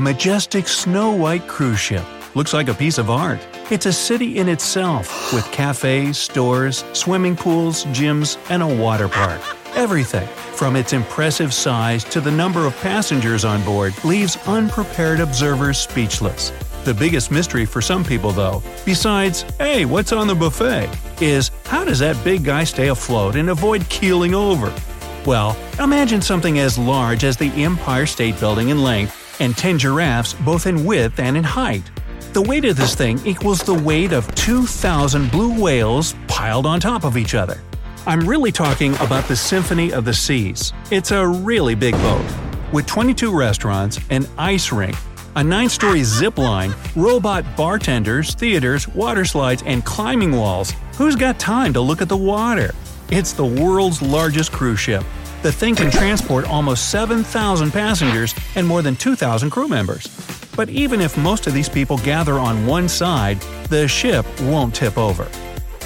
a majestic snow white cruise ship. Looks like a piece of art. It's a city in itself, with cafes, stores, swimming pools, gyms, and a water park. Everything, from its impressive size to the number of passengers on board, leaves unprepared observers speechless. The biggest mystery for some people, though, besides, hey, what's on the buffet, is how does that big guy stay afloat and avoid keeling over? Well, imagine something as large as the Empire State Building in length and 10 giraffes both in width and in height. The weight of this thing equals the weight of 2,000 blue whales piled on top of each other. I'm really talking about the Symphony of the Seas. It's a really big boat. With 22 restaurants, an ice rink, a nine story zip line, robot bartenders, theaters, water slides, and climbing walls. Who's got time to look at the water? It's the world's largest cruise ship. The thing can transport almost 7,000 passengers and more than 2,000 crew members. But even if most of these people gather on one side, the ship won't tip over.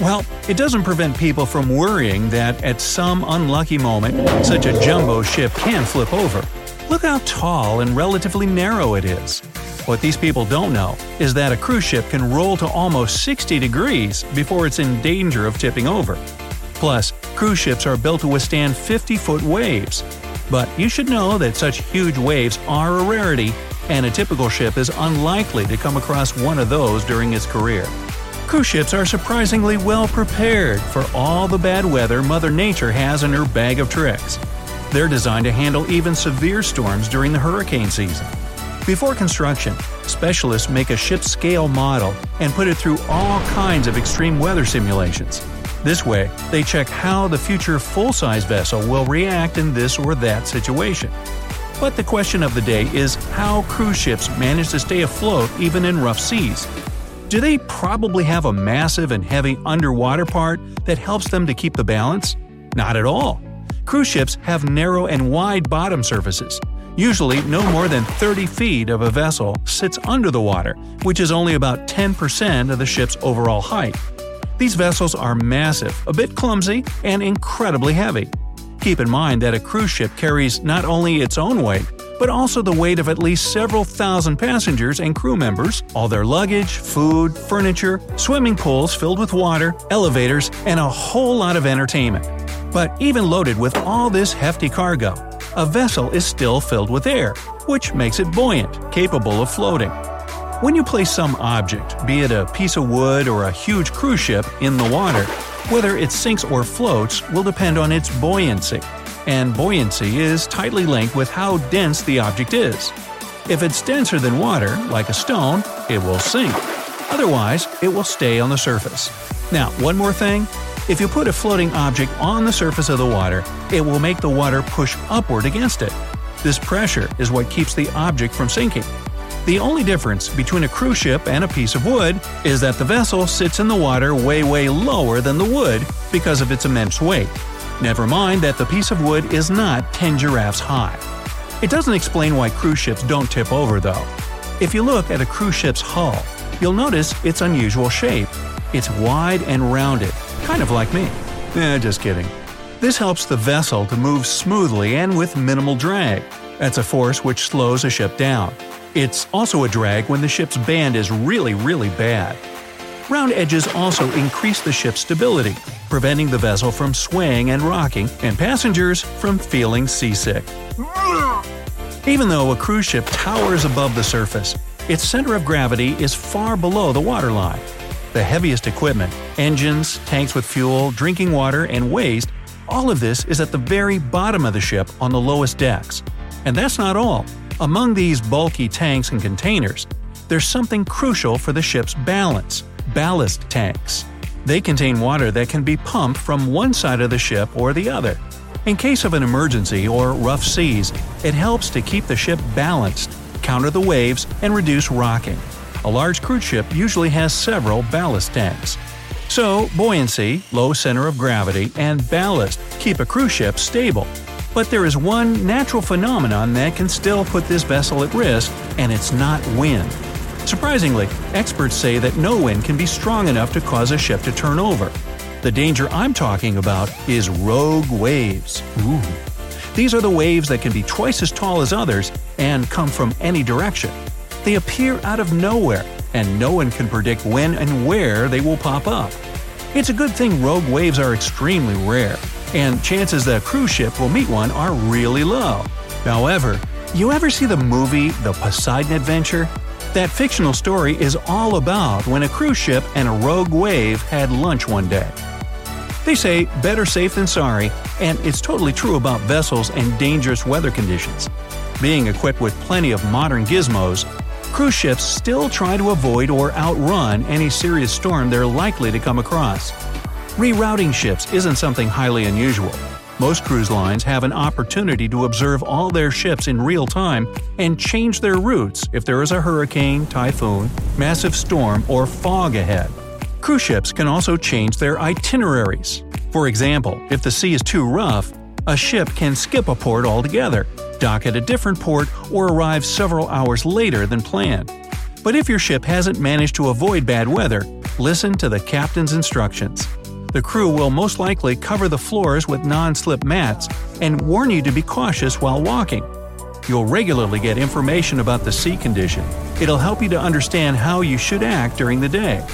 Well, it doesn't prevent people from worrying that at some unlucky moment, such a jumbo ship can flip over. Look how tall and relatively narrow it is. What these people don't know is that a cruise ship can roll to almost 60 degrees before it's in danger of tipping over. Plus, cruise ships are built to withstand 50 foot waves. But you should know that such huge waves are a rarity, and a typical ship is unlikely to come across one of those during its career. Cruise ships are surprisingly well prepared for all the bad weather Mother Nature has in her bag of tricks. They're designed to handle even severe storms during the hurricane season. Before construction, specialists make a ship scale model and put it through all kinds of extreme weather simulations. This way, they check how the future full size vessel will react in this or that situation. But the question of the day is how cruise ships manage to stay afloat even in rough seas. Do they probably have a massive and heavy underwater part that helps them to keep the balance? Not at all. Cruise ships have narrow and wide bottom surfaces. Usually, no more than 30 feet of a vessel sits under the water, which is only about 10% of the ship's overall height. These vessels are massive, a bit clumsy, and incredibly heavy. Keep in mind that a cruise ship carries not only its own weight, but also the weight of at least several thousand passengers and crew members, all their luggage, food, furniture, swimming pools filled with water, elevators, and a whole lot of entertainment. But even loaded with all this hefty cargo, a vessel is still filled with air, which makes it buoyant, capable of floating. When you place some object, be it a piece of wood or a huge cruise ship, in the water, whether it sinks or floats will depend on its buoyancy. And buoyancy is tightly linked with how dense the object is. If it's denser than water, like a stone, it will sink. Otherwise, it will stay on the surface. Now, one more thing if you put a floating object on the surface of the water, it will make the water push upward against it. This pressure is what keeps the object from sinking. The only difference between a cruise ship and a piece of wood is that the vessel sits in the water way way lower than the wood because of its immense weight. Never mind that the piece of wood is not 10 giraffes high. It doesn't explain why cruise ships don't tip over though. If you look at a cruise ship's hull, you'll notice its unusual shape. It's wide and rounded, kind of like me. Eh, just kidding. This helps the vessel to move smoothly and with minimal drag. That's a force which slows a ship down. It's also a drag when the ship's band is really, really bad. Round edges also increase the ship's stability, preventing the vessel from swaying and rocking, and passengers from feeling seasick. Even though a cruise ship towers above the surface, its center of gravity is far below the waterline. The heaviest equipment, engines, tanks with fuel, drinking water, and waste, all of this is at the very bottom of the ship on the lowest decks. And that's not all. Among these bulky tanks and containers, there's something crucial for the ship's balance ballast tanks. They contain water that can be pumped from one side of the ship or the other. In case of an emergency or rough seas, it helps to keep the ship balanced, counter the waves, and reduce rocking. A large cruise ship usually has several ballast tanks. So, buoyancy, low center of gravity, and ballast keep a cruise ship stable. But there is one natural phenomenon that can still put this vessel at risk, and it's not wind. Surprisingly, experts say that no wind can be strong enough to cause a ship to turn over. The danger I'm talking about is rogue waves. Ooh. These are the waves that can be twice as tall as others and come from any direction. They appear out of nowhere, and no one can predict when and where they will pop up. It's a good thing rogue waves are extremely rare, and chances that a cruise ship will meet one are really low. However, you ever see the movie The Poseidon Adventure? That fictional story is all about when a cruise ship and a rogue wave had lunch one day. They say better safe than sorry, and it's totally true about vessels and dangerous weather conditions. Being equipped with plenty of modern gizmos, cruise ships still try to avoid or outrun any serious storm they're likely to come across. Rerouting ships isn't something highly unusual. Most cruise lines have an opportunity to observe all their ships in real time and change their routes if there is a hurricane, typhoon, massive storm, or fog ahead. Cruise ships can also change their itineraries. For example, if the sea is too rough, a ship can skip a port altogether, dock at a different port, or arrive several hours later than planned. But if your ship hasn't managed to avoid bad weather, listen to the captain's instructions. The crew will most likely cover the floors with non slip mats and warn you to be cautious while walking. You'll regularly get information about the sea condition. It'll help you to understand how you should act during the day.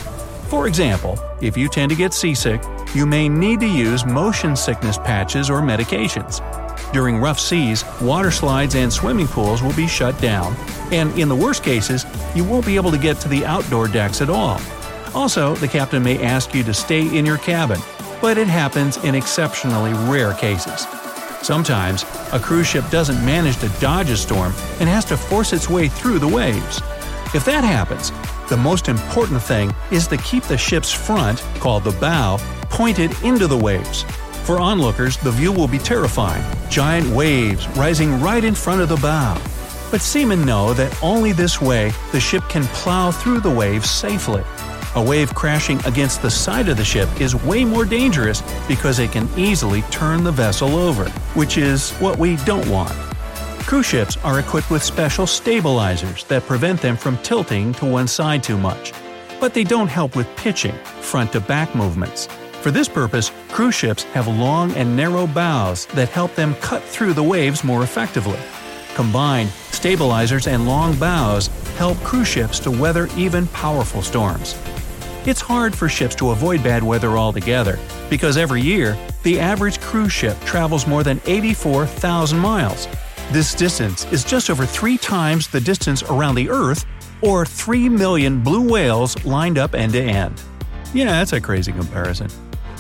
For example, if you tend to get seasick, you may need to use motion sickness patches or medications. During rough seas, water slides and swimming pools will be shut down, and in the worst cases, you won't be able to get to the outdoor decks at all. Also, the captain may ask you to stay in your cabin, but it happens in exceptionally rare cases. Sometimes, a cruise ship doesn't manage to dodge a storm and has to force its way through the waves. If that happens, the most important thing is to keep the ship's front, called the bow, pointed into the waves. For onlookers, the view will be terrifying giant waves rising right in front of the bow. But seamen know that only this way the ship can plow through the waves safely. A wave crashing against the side of the ship is way more dangerous because it can easily turn the vessel over, which is what we don't want. Cruise ships are equipped with special stabilizers that prevent them from tilting to one side too much. But they don't help with pitching, front to back movements. For this purpose, cruise ships have long and narrow bows that help them cut through the waves more effectively. Combined, stabilizers and long bows help cruise ships to weather even powerful storms. It's hard for ships to avoid bad weather altogether, because every year, the average cruise ship travels more than 84,000 miles. This distance is just over three times the distance around the Earth, or 3 million blue whales lined up end to end. Yeah, that's a crazy comparison.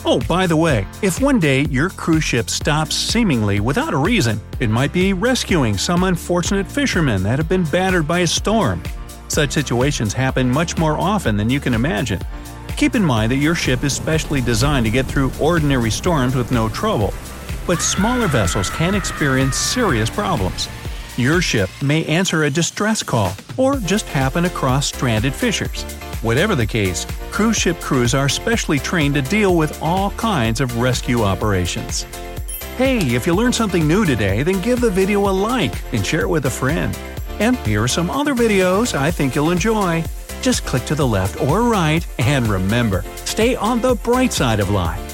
Oh, by the way, if one day your cruise ship stops seemingly without a reason, it might be rescuing some unfortunate fishermen that have been battered by a storm. Such situations happen much more often than you can imagine. Keep in mind that your ship is specially designed to get through ordinary storms with no trouble, but smaller vessels can experience serious problems. Your ship may answer a distress call or just happen across stranded fishers. Whatever the case, cruise ship crews are specially trained to deal with all kinds of rescue operations. Hey, if you learned something new today, then give the video a like and share it with a friend. And here are some other videos I think you'll enjoy. Just click to the left or right, and remember, stay on the bright side of life.